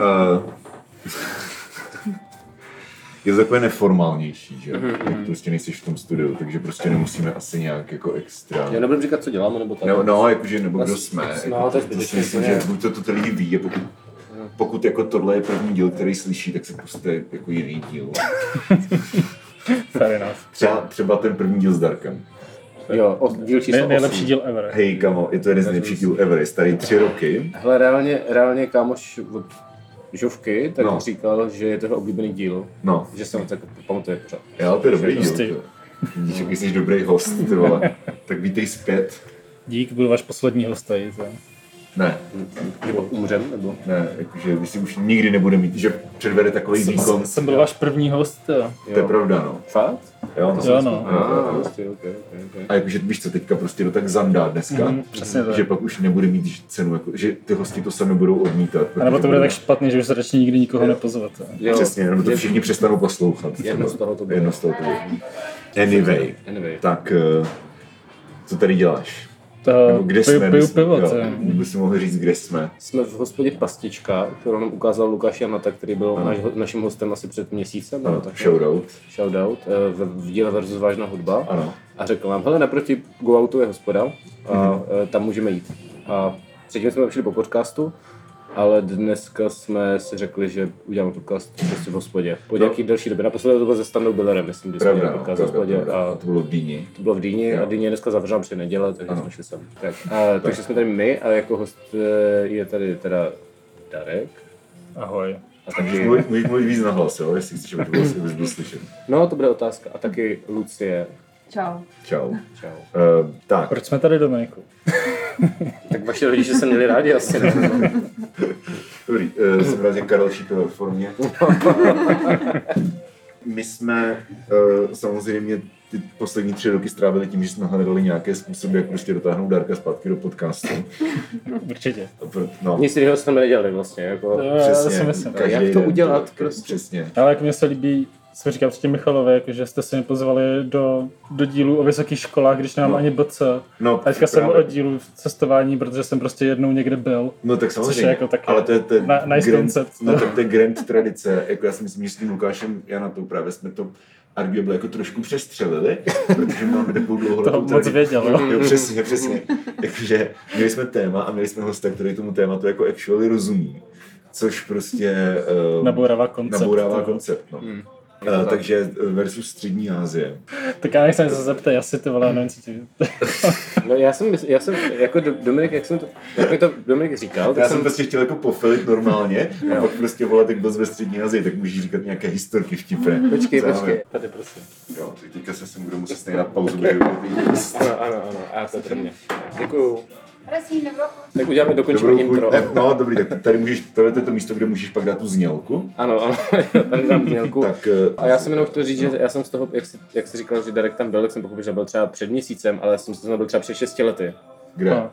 Uh, je to takové neformálnější, že? Mm-hmm. prostě nejsi v tom studiu, takže prostě nemusíme asi nějak jako extra. Já nebudem říkat, co děláme, nebo tak. No, no jakože, nebo kdo jsme. No, jako, to je to si zbytečné, myslím, to že je- buď to, to ty lidi ví, a pokud, pokud jako tohle je první díl, který slyší, tak se puste jako jiný díl. Fair enough. Třeba, třeba ten první díl s Darkem. Jo, o, díl číslo Nej, nejlepší 8. díl ever. Hej, kamo, je to jeden z nejlepších dílů ever, je starý tři roky. Hele, reálně, reálně kámoš od Žovky, tak No. říkal, že je to jeho oblíbený díl. No, Že se mu tak pamatuje pořád. jo, to je dobrý díl. Jaký jsi dobrý host, ty vole. Tak vítej zpět. Dík, byl váš poslední host tady. To. Ne, Nebo umřem, nebo? ne, jakože vy si už nikdy nebude mít, že předvede takový Jsem, výkon. jsem byl váš první host, jo. To je pravda, no. Fakt? Jo, to Jo, no. Jo, jo, Ah, jo. hustý, ok, ok, ok. A jakože víš co, teďka prostě to tak zandá dneska, Mhm, přesně tak. že pak už nebude mít cenu, jako, že ty hosti to sami budou odmítat. A nebo to bude tak špatně, že už se radši nikdy nikoho nepozvat. jo. Jo, Přesně, nebo to všichni přestanou poslouchat. Jedno z toho to bude. Jedno z toho to bude. Anyway, Anyway. tak eh, co tady děláš? To, Nebo kde piju, jsme? piju myslím, pivo, jo, si mohl říct, kde jsme. Jsme v hospodě Pastička, kterou nám ukázal Lukáš Janata, který byl Ano. naš, naším hostem asi před měsícem. Ano, tak. shoutout. Shoutout eh, v, v díle versus vážná hudba. Ano. A řekl nám, hele, naproti Go Outu je hospoda a eh, tam můžeme jít. A předtím jsme šli po podcastu, ale dneska jsme si řekli, že uděláme podcast prostě v hospodě. Po nějaký delší době. Naposledy to bylo ze Standou Billerem, myslím, kdy jsme dělali no, podcast v pravda, hospodě. pravda. A To bylo v Dýni. to bylo v Dýni a Jo. Dýně je dneska zavřená při neděle, takže Ano. jsme šli sem. Tak, a, takže jsme tady my a jako host eh, je tady teda Darek. Ahoj. A taky, můžeš mluvit víc na hlas, jo, jestli chceš, aby to bylo, slyšet. no to bude otázka. A taky Lucie. Čau. Čau. Čau. Uh, tak, Proč jsme tady Dominiku? Tak vaše rodiče se měli rádi asi, ne? dobrý, uh, jsem rád, že Karel Šík ve formě. My jsme uh, samozřejmě ty poslední tři roky strávili tím, že jsme hledali nějaké způsoby, jak prostě dotáhnout Darka zpátky do podcastu. Určitě. No, Nic jiného jsme nedělali vlastně. Jako, To já přesně. si myslím. každý Jak to udělat prostě? Přesně. Ale jak mně se líbí, jsem říkal předtím Michalovi, jako, že jste se mě pozvali do, do dílu o vysokých školách, když nemám No. ani BC. No, A teďka jsem o dílu v cestování, protože jsem prostě jednou někde byl. No tak samozřejmě, jako taky ale to je, to je na- nice grand, concept. no, tak to je grand tradice, jako já si myslím, že s tím Lukášem Janatou právě jsme to arguably jako trošku přestřelili, protože máme takovou dlouholetou To moc věděl, jo. Jo, přesně, přesně. Jakože měli jsme téma a měli jsme hosta, který tomu tématu jako actually rozumí. Což prostě uh, Nabourává koncept. nabourává to. koncept. No. Hmm. Uh, takže versus střední Asie. Tak já nechci se zeptat, asi ty vole, nevím, co ti... No já jsem, já jsem jako Do- Dominik, jak jsem to, jak mi to Dominik říkal, tak Já jsem, jsem prostě chtěl jako pofilit normálně a pak prostě volat, jak byl ve střední Asii, tak můžeš říkat nějaké historky vtipné. Počkej, já počkej. Tady prosím. Jo, tak teďka se sem budu muset stejně na pauzu, protože. Ano, ano, ano, a to je pro mě. Děkuju. Prosím, dobrou Tak uděláme dokončíme intro. Ne, No, dobrý, tak tady můžeš, tohle je to místo, kde můžeš pak dát tu znělku. Ano, ano, tady dám mělku. Tak, eh, A já jsem jenom chtěl říct, že já jsem z toho, jak jsi, jak jsi říkal, že Darek tam byl, tak jsem pochopil, že byl třeba před měsícem, ale já jsem si to byl třeba před 6 lety. kde? No.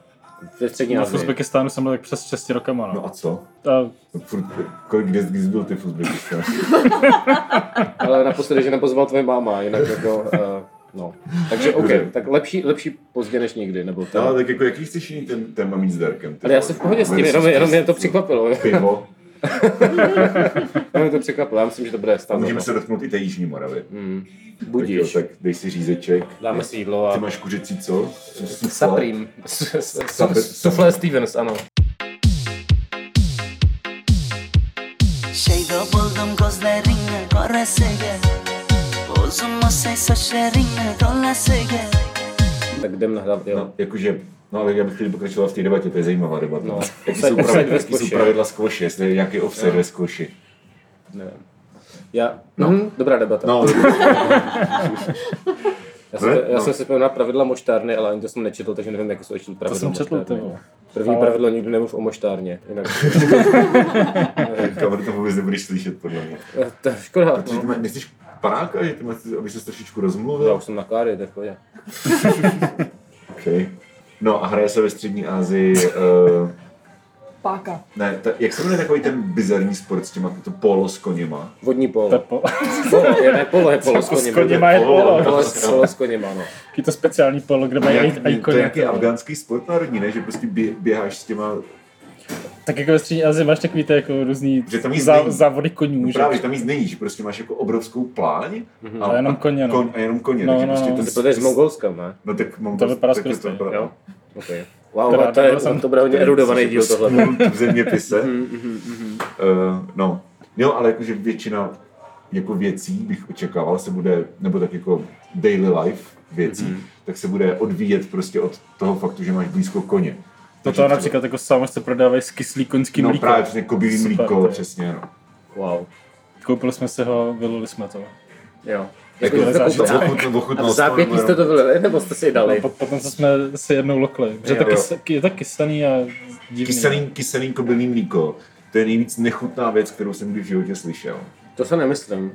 Ve střední No, v. Uzbekistánu jsem byl tak přes 6 rokama, No no. a co? A No, furt, kolik, kde jsi byl ty v Uzbekistánu? Ale naposledy, že nepozval tvoje máma, jinak jako, uh, no. Takže OK, Dobře. tak lepší, lepší pozdě než nikdy, nebo to. No, tak jako jaký chceš jiný ten téma mít s Darkem? Ty Ale já jsem v pohodě s tím, jenom, jenom mě to překvapilo. Pivo. Jenom mě to překvapilo, já myslím, že to bude stát. můžeme se dotknout i té Jižní Moravy. Hmm. Tak, jo, Budíš. tak dej si řízeček. Dáme si jídlo Ty a... máš kuřecí co? Sufle? Supreme. Sapr- Suflé Stevens, ano. Şeyda buldum gözlerini göresiga Tak jdem nahrávat, jo. No, jakože, no ale já bych chtěl pokračovat v té debatě, to je zajímavá debata. No. Jaký jsou, pravidla, jaký jsou pravidla squashi, jestli je nějaký offside ve squashi. Nevím. Já, no. hm, dobrá debata. No, Já, jsem, já No. jsem si vzpomněl na pravidla moštárny, ale ani to jsem nečetl, takže nevím, jaké jsou ještě to pravidla jsem četl, ty. První Ale- pravidlo, nikdy nemluv o moštárně. Jinak, kamer to vůbec nebudeš slyšet, podle mě. To je škoda. Protože ty No. má, nechceš panáka, že ty máš, aby se trošičku Já rozmluvil? už jsem na káry, to je. Okay. No a hraje se ve střední Asii, uh, Páka. ne, ta, jak se jmenuje takový ten bizarní sport s těma to polo s koněma? Vodní polo. Tepo. Polo, je, ne polo, je polo s S koněma. koněma je Polo, polo. Polo, polo s koněma, no. Jaký to speciální polo, kde mají Jak, aj- aj to je koně. nějaký afgánský sport národní, ne? Že prostě bě, běháš s těma Tak jako ve střední Asii máš takový ty jako různý Že tam zá, není. závody koní. No že? právě, tam nic není, že prostě máš jako obrovskou pláň a, A jenom koně, no. Koň, a jenom koně, No, takže no, prostě no. ten... Ty to je z Mongolska, ne? No tak mám To vypadá skvěle, to- Jo? Okay. Wow, ale to, je, jsem- to bude hodně erudovaný díl tohle. v zeměpise. Uh, no, jo, ale jakože většina jako věcí bych očekával se bude, nebo tak jako daily life věcí, Mhm. tak se bude odvíjet prostě od toho faktu, že máš blízko koně. To například jako sám se prodávají z kyslý koňský No mlíko. právě přesně kobylí Super, mlíko, to je- přesně, no. Wow. Koupili jsme si ho, vylili jsme to. Jo. Jako, Jako to zážitek. ochutnal, A ochutnal v zápětí jste to vylili, nebo jste si je dali? Po- Potom co jsme si jednou lokli. Protože Jo. to kys, je to kysaný a divný. Kyselý, kyselý kobylí mlíko, to je nejvíc nechutná věc, kterou jsem kdy v životě slyšel. To se nemyslím.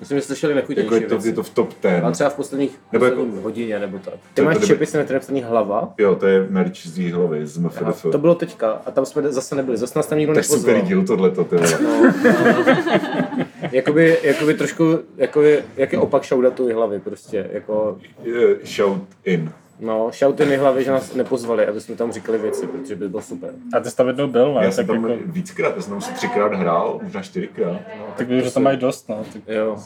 Myslím, že jste slyšeli Jako nechutější je to, věci. je to v top 10. Ale třeba v posledních Nebo jako- hodině nebo tak. To- Ty máš to čepy, se hlava. Jo, to je merch z jí hlavy, z MFDF. to bylo teďka a tam jsme zase nebyli, zase nás tam nikdo To je super nepozval. díl tohleto, ty vole. No, jakoby, jakoby trošku, jakoby, jak je opak shoutoutu hlavy prostě, jako, Eh, Shout in. No, shouty hlavy, že nás nepozvali, aby jsme tam říkali věci, protože by bylo super. A ty jsi tam jednou byl, ne? Já jsem tak, tam jako, víckrát, já jsem tam asi třikrát hrál, možná čtyřikrát. tak víš, že tam mají dost, no. Tak, Jo,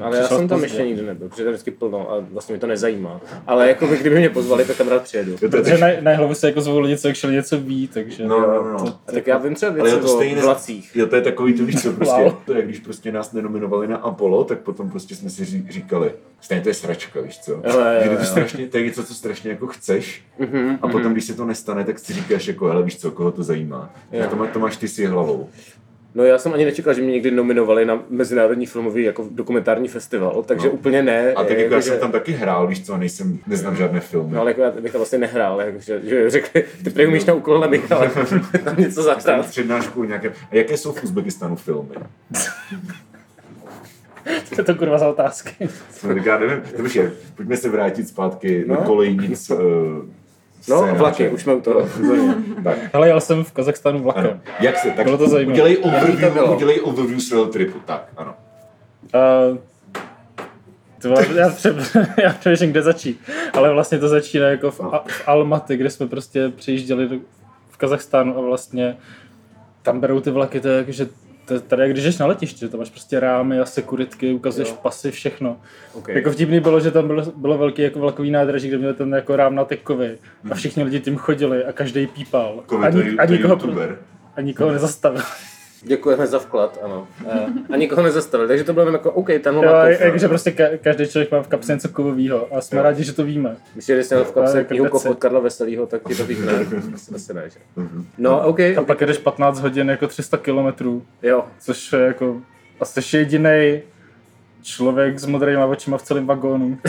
ale já jsem tam pozdě. ještě nikdy nebyl, protože to je vždycky plno a vlastně mě to nezajímá. Ale jako by, kdyby mě pozvali, tak tam rád přijedu. Jo, to je protože tak, na, na hlavu se jako zvou lidi, co actually něco ví, takže... no, no, no, no. A tak já vím třeba Ale věci je to o stejné, vlacích. jo, to je takový, to víš co, prostě, Wow. to je, když prostě nás nenominovali na Apollo, tak potom prostě jsme si ří- říkali, stejně to je sračka, víš co, Jo, jo, jo, že to, strašně, to je něco, co strašně jako chceš Mhm, a potom, když se to nestane, tak si říkáš jako, hele, víš co, koho to zajímá. Jo. To, má, to máš ty si hlavou. No já jsem ani nečekal, že mě někdy nominovali na mezinárodní filmový jako dokumentární festival, takže No. úplně ne. A tak jako jako, já že- jsem tam taky hrál, víš co, nejsem, neznám žádné filmy. No ale jako já bych to vlastně nehrál, jako, že, že řekli, ty prý umíš na úkol na Michala, tam něco Tam zahrát. přednášku nějaké. A jaké jsou v Uzbekistánu filmy? To je to kurva za otázky. Tak já nevím, dobře, pojďme se vrátit zpátky no. No. do kolejnic. Uh, No, scénáře. vlaky, už jsme u toho. Tak, Hele, jel jsem v Kazachstánu ano. vlakem. Jak se, tak Bylo to zajímavé. udělej to overview, udělej overview svého tripu, tak, ano. Uh, já, pře- já přemýšlím, kde začít. Ale vlastně to začíná jako v, A- v Almaty, kde jsme prostě přijížděli do, v Kazachstánu a vlastně tam berou ty vlaky, to je jako, že to je tady, jak když jdeš na letiště, že tam máš prostě rámy a sekuritky, ukazuješ Jo. pasy, všechno. Okay. Jako vtipný bylo, že tam bylo, bylo velký jako vlakový nádraží, kde měl ten jako rám na tekovi a všichni lidi tím chodili a každý pípal. Kovy, A, to, ni- je, a, to je nikoho, a nikoho nezastavil. Děkujeme za vklad, ano. A nikoho nezastavili, takže to bylo jenom jako, OK, Jo, má kofr. jakože prostě ka- každý člověk má v kapse něco kovového a jsme Jo. rádi, že to víme. Myslím, že jsi měl v kapse jako knihu deci. kof od Karla Veselýho, tak ti to vyhne. Asi- Asi ne, že? No, OK, A pak jdeš 15 hodin jako 300 kilometrů, jo. což je jako asi jsi jediný člověk s modrýma očima v celém vagónu.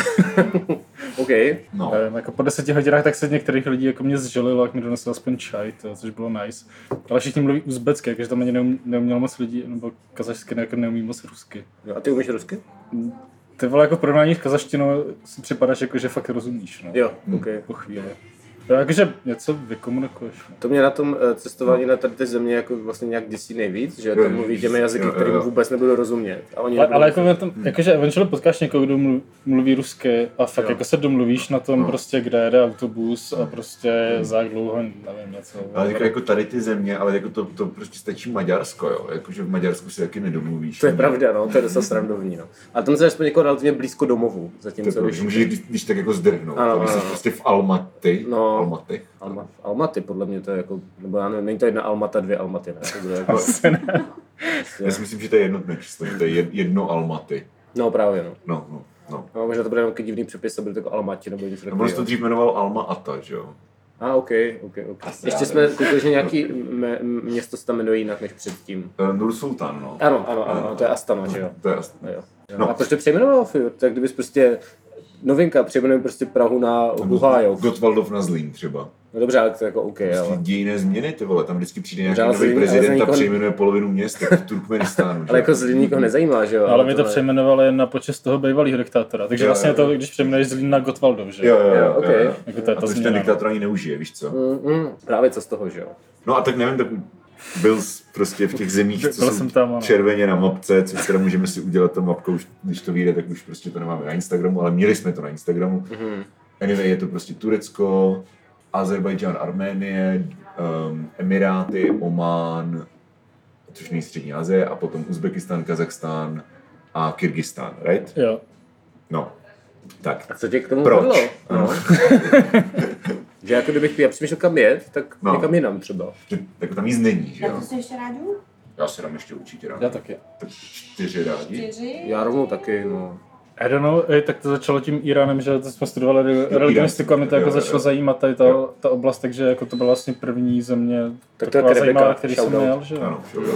OK. No, Nevím, jako po 10 hodinách tak se některých lidí jako mě zželilo, jak mi donesl aspoň čaj, to, což bylo nice. Ale všichni mluví uzbecky, jakože tam ani neum, neumělo moc lidí, nebo kazašsky jako neumí moc rusky. Jo, a ty umíš rusky? Ty vole, jako v porovnání s kazaštinou si připadáš jako, že fakt rozumíš, no. Jo, OK. Po chvíli. Jo, jakože něco vykomunikuješ. No. To mě na tom eh, cestování na tady ty země jako vlastně nějak děsí nejvíc, že tam mluví těmi jazyky, kterým vůbec nebudu rozumět. A oni Ale, ale jako, rozumět. tam, jakože eventually potkáš někoho, kdo mluví, rusky a fakt Jo. jako se domluvíš na tom No. prostě, kde jede autobus a prostě za jak dlouho, nevím, něco. ale jako, jako tady ty země, ale jako to, to prostě stačí Maďarsko, jo. Jakože v Maďarsku si taky nedomluvíš. To je pravda, no, to je docela srandovní, no. A tam se aspoň jako relativně blízko domovu, To zatímco je, když... když, můžeš, když, když tak jako zdrhnout. Ano, když jsi prostě v Almaty, No. Almaty, Alma, Almaty, podle mě to je jako, nebo já nevím, není to jedna Almata, dvě Almaty, ne? To bude jako, Asi ne. já si myslím, že to je jednotné číslo, že to je jed- jedno Almaty. no právě, no. No, no, no. no. možná to bude nějaký divný přepis, to bude jako Almati nebo něco No, ono se to takového. dřív jmenoval Alma Ata, že jo? A, ok, ok, ok. Asi Ještě jsme nevím. koukali, že nějaký me, město se tam jmenuje jinak než předtím. Uh, Nur Sultan, no. Ano, ano, ano, ano to je Astana, že jo? To je asi... No, jo. No. No. A proč to přejmenoval Fjord? Tak kdybys prostě novinka, přejmenujeme prostě Prahu na Buhájov. Gotwaldov na Zlín třeba. No dobře, ale to je jako OK, Prostě ale... dějné změny, ty vole, tam vždycky přijde nějaký nový Zlín, prezident Zlín a nikoho- přejmenuje polovinu měst, jako v Turkmenistánu. Ale jako Zlín nikoho nezajímá, že jo? Ale my to přejmenovali na počest toho bývalého diktátora. Takže Jo, vlastně jo, to, když přejmenuješ Zlín na Gotwaldov, že? Jo, jo, jo, Jo, ok. jo, jo. Jako to je A to už ten změna. diktátor ani neužije, víš co? Mm, mm, právě co z toho, že jo? No a tak nevím, tak byl prostě v těch zemích, co Byl jsou jsem tam, červeně na mapce, což teda můžeme si udělat ta mapka, už, když to vyjde, tak už prostě to nemáme na Instagramu, ale měli jsme to na Instagramu. Mhm. Anyway, je to prostě Turecko, Azerbajdžán, Arménie, um, Emiráty, Omán, což není střední Asie, a potom Uzbekistán, Kazachstán a Kyrgyzstán, right? Jo. No, tak. A co tě k tomu Proč? vedlo? No. že jako kdybych já přemýšlel kam jet, tak No. někam jinam třeba. Že, jako tam nic není, že Já jo? to si ještě rád jdu? Já si dám ještě určitě rád. Já taky. Tak čtyři rádi. Čtyři? Já rovnou taky, no. I don't know, tak to začalo tím Iránem, že to jsme studovali re- religionistiku a mě to jako jo, začalo jo. zajímat tady ta, Jo. ta oblast, takže jako to byla vlastně první země Tak to je taková Rebecca, zajímavá, který jsem měl, že jo. Ano, jo.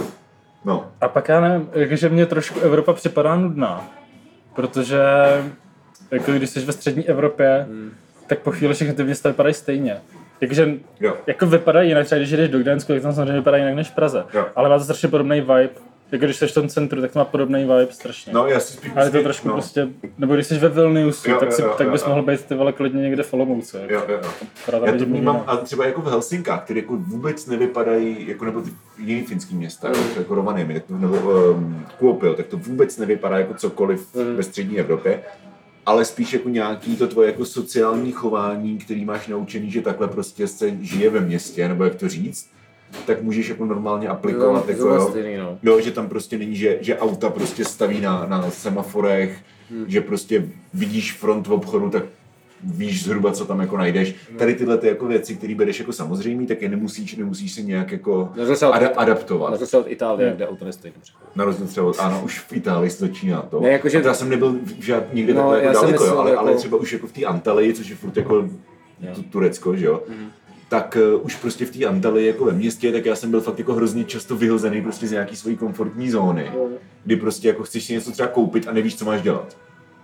No, A pak já nevím, jakože mě trošku Evropa připadá nudná, protože jako když jsi ve střední Evropě, Hmm. Tak po chvíli všechny ty města vypadají stejně. Jakože jo. jako vypadají jinak, třeba když jdeš do Gdaňsku, tak tam samozřejmě vypadá jinak než v Praze. Jo. Ale má to strašně podobný vibe. Jako když jsi v tom centru, tak to má podobný vibe strašně. No, já si spíš Ale je to trošku no. prostě, nebo když jsi ve Vilniusu, Jo, tak, si, jo, tak jo, bys jo. mohl být ty vole klidně někde v Olomouci. Jo, jo, jo. Já to vnímám, a třeba jako v Helsinkách, které jako vůbec nevypadají, jako nebo ty jiný finský města, jako, jako Rovaniemi, tak nebo um, Kuopio, tak to vůbec nevypadá jako cokoliv ve střední Evropě, ale spíš jako nějaký to tvoje jako sociální chování, který máš naučený, že takhle prostě se žije ve městě, nebo jak to říct, tak můžeš jako normálně aplikovat. No, jako, jo. stejný, no. Jo, že tam prostě není, že, že auta prostě staví na, na semaforech, hmm. že prostě vidíš front v obchodu, tak víš zhruba, co tam jako najdeš. Tady tyhle ty jako věci, které bereš jako samozřejmý, tak je nemusíš, nemusíš si nějak jako Na rozdíl ada- adaptovat. Na to od Itálie, Jo. kde auto nestojí. Na rozdíl třeba od, ano, už v Itálii se začíná to. Ne, A to já jsem nebyl žád, nikde No, takhle jako daleko, jo, myslel ale, jako- ale třeba už jako v té Antalii, což je furt jako tu, Turecko, že jo, Mhm. tak uh, už prostě v té Antalii jako ve městě, tak já jsem byl fakt jako hrozně často vyhozený prostě z nějaký svojí komfortní zóny, kdy prostě jako chceš si něco třeba koupit a nevíš, co máš dělat.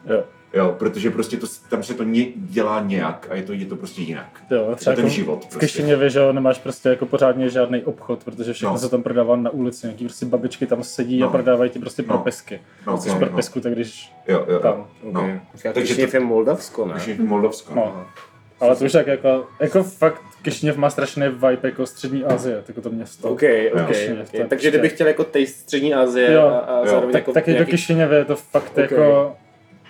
Jo. Jo, protože prostě to, tam se to ně, dělá nějak a je to, je to prostě jinak. Jo, Je třeba to ten jako život v prostě. Kišiněvě, že jo, nemáš prostě jako pořádně žádný obchod, protože všechno No. se tam prodává na ulici, nějaký prostě babičky tam sedí No. a prodávají ti prostě No. propisky. No, Chceš no, propisku, tak když Jo, jo, tam. jo. No. No. Takže Takže to to- je Moldavsko, ne? Už je Moldavsko. No. Ale to už tak jako, jako fakt Kišiněv má strašný vibe jako střední Asie, jako to město. OK, Jo. OK. Kišiněv, okay. Takže prostě- kdybych chtěl jako taste střední Asie Jo. a, a Jo. zároveň Tak, jako tak i do nějaký- Kišiněvě je to fakt Ok. jako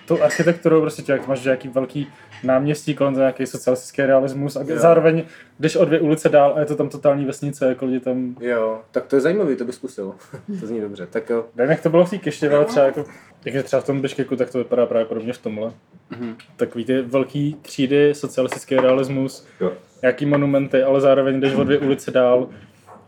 tou architekturou prostě člověk máš nějaký velký náměstí kolem nějaký socialistický realismus a Jo. zároveň jdeš o dvě ulice dál a je to tam totální vesnice, jako lidi tam Jo, tak to je zajímavý, to bych zkusil. to zní dobře. Tak jo. Nevím, jak to bylo v té Kišiněvě, ale třeba jako, jak třeba v tom Biškeku, tak to vypadá právě podobně v tomhle. Mhm. Takový ty velký třídy, socialistický realismus, Jo. nějaký monumenty, ale zároveň jdeš o dvě ulice dál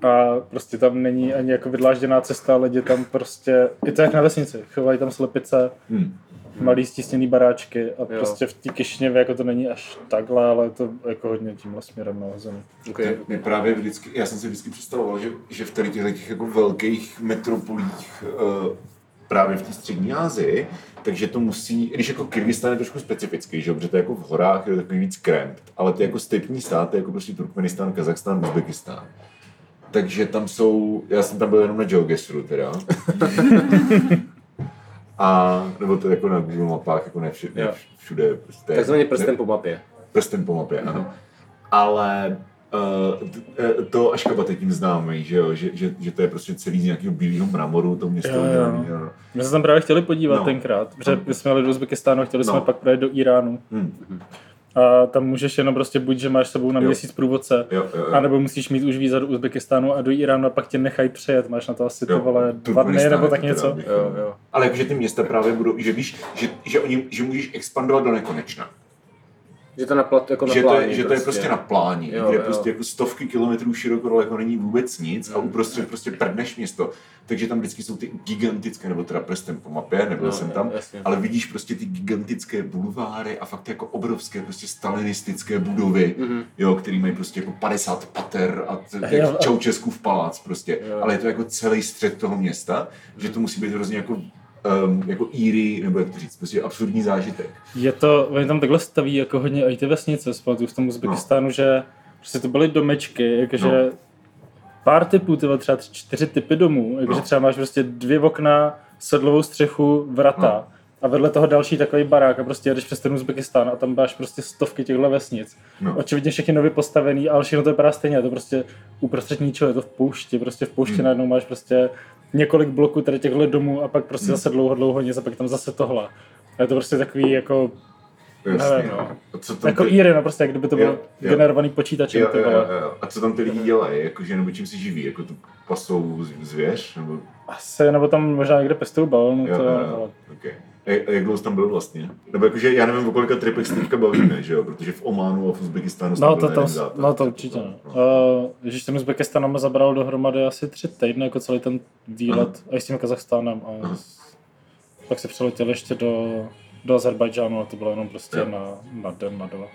a prostě tam není ani jako vydlážděná cesta, lidi tam prostě, je to jak na vesnici, chovají tam slepice, Hmm. Malý stisněný baráčky a Jo. prostě v té Kišiněvě jako to není až takhle, ale je to jako hodně tímhle směrem nahozený. Okay. Mě právě vždycky, já jsem si vždycky představoval, že, že v tady těchto těch jako velkých metropolích uh, právě v té střední Asii, takže to musí, když jako Kyrgyzstan je trošku specifický, že protože to je jako v horách, je to takový víc kremp, ale ty jako stepní státy, jako prostě Turkmenistán, Kazachstán, Uzbekistán. Takže tam jsou, já jsem tam byl jenom na GeoGuessru teda. A, nebo to jako na Google mapách, jako ne všude, Jo. ne všude prostě. Takzvaně prstem po mapě. Prstem po mapě, ano. Ale uh, to Aškabat je tím známý, že jo, že, že, že to je prostě celý z nějakého bílého mramoru, to město Jo, jo. udělaný, jo. My jsme se tam právě chtěli podívat No. tenkrát, protože my jsme jeli do Uzbekistánu a chtěli jsme No. pak projet do Iránu. Hm. A tam můžeš jenom prostě buď, že máš s sebou na Jo. měsíc průvodce, Jo, jo, jo. a nebo musíš mít už víza do Uzbekistánu a do Iránu a pak tě nechají přejet. Máš na to asi ty Jo, vole dva dny nebo tak to něco. Jo, jo. Ale jakože ty města právě budou, že víš, že, že, oni, že můžeš expandovat do nekonečna. Že to na plat, jako na že, to je, že to je prostě na pláni, Jo, kde jo. prostě jako stovky kilometrů široko daleko není vůbec nic a Mm. uprostřed prostě prdneš město. Takže tam vždycky jsou ty gigantické, nebo teda prstem po mapě, nebyl No, jsem tam, jasně. ale vidíš prostě ty gigantické bulváry a fakt jako obrovské prostě stalinistické budovy, Mhm. jo, který mají prostě jako 50 pater a jak Čaučeskův palác prostě. Jo. Ale je to jako celý střed toho města, že to musí být hrozně jako um, jako íry, nebo jak to říct, prostě absurdní zážitek. Je to, oni tam takhle staví jako hodně i ty vesnice, zpamatuju v tom Uzbekistánu, že prostě to byly domečky, jakože No. pár typů, tyhle třeba tři, čtyři typy domů, jakože No. třeba máš prostě dvě okna, sedlovou střechu, vrata. A vedle toho další takový barák a prostě jedeš přes ten Uzbekistán a tam máš prostě stovky těchto vesnic. No. Očividně všechny nově postavený, ale všechno to vypadá stejně. To prostě uprostřed ničeho, je to v poušti. Prostě v poušti Hmm. najednou máš prostě několik bloků tady těchto domů a pak prostě zase dlouho, dlouho nic a pak tam zase tohle. A je to prostě takový jako Jasně. Nevím, no. A co tam Jako ty... No prostě, jak kdyby to bylo Jo, generovaný počítačem, Jo, jo, jo, jo. A co tam ty lidi dělají? Jakože, nebo čím si živí? Jako tu pasou zvěř? Nebo... Asi, nebo tam možná někde pestují balonu, Jo, to, jo, jo. Okay. A, a jak dlouho tam byl vlastně? Nebo jakože, já nevím, o kolika tripech se teďka bavíme, že jo? Protože v Ománu a v Uzbekistánu jsem No byl to, to, no to určitě. No. Uh, když ten Uzbekistán nám zabral dohromady asi tři týdny, jako celý ten výlet, a i s tím Kazachstánem. A s- pak se přeletěli ještě do, do Azerbajdžánu, a to bylo jenom prostě Jo. na, na den, na dva.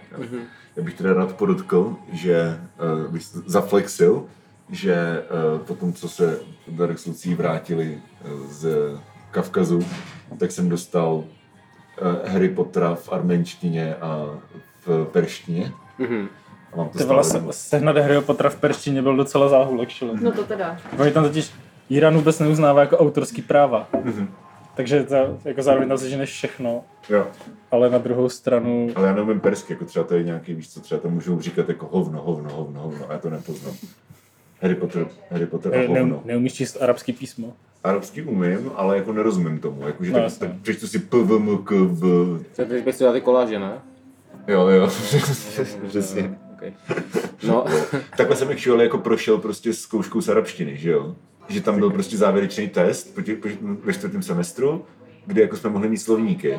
Já bych teda rád podotkl, že uh, bych zaflexil, že uh, po tom, co se Darek Slucí vrátili uh, z Kavkazu, tak jsem dostal uh, Harry Pottera v arménštině a v perštině. Mhm. A mám to Ty vole, se, sehnat Harryho Pottera v perštině byl docela záhulek, šile. No to teda. Oni tam totiž Irán vůbec neuznává jako autorský práva. Mhm. Takže to, jako zároveň tam seženeš všechno, Jo, ale na druhou stranu ale já neumím persky, jako třeba to je nějaký, víš co, třeba tam můžou říkat jako hovno, hovno, hovno, hovno, a já to nepoznám. Harry Potter, Harry Potter a ne, ne, hovno. neumíš číst arabský písmo. Arabský umím, ale jako nerozumím tomu, jakože No, tak, tak přečtu si PVMKV, Tak teď bych si dal ty koláže, ne? jo, jo, přesně. Okay. No, Takhle jsem actually jako prošel prostě zkouškou z arabštiny, že jo? Že tam byl prostě závěrečný test po těch, po, ve čtvrtém semestru, kde jako jsme mohli mít slovníky.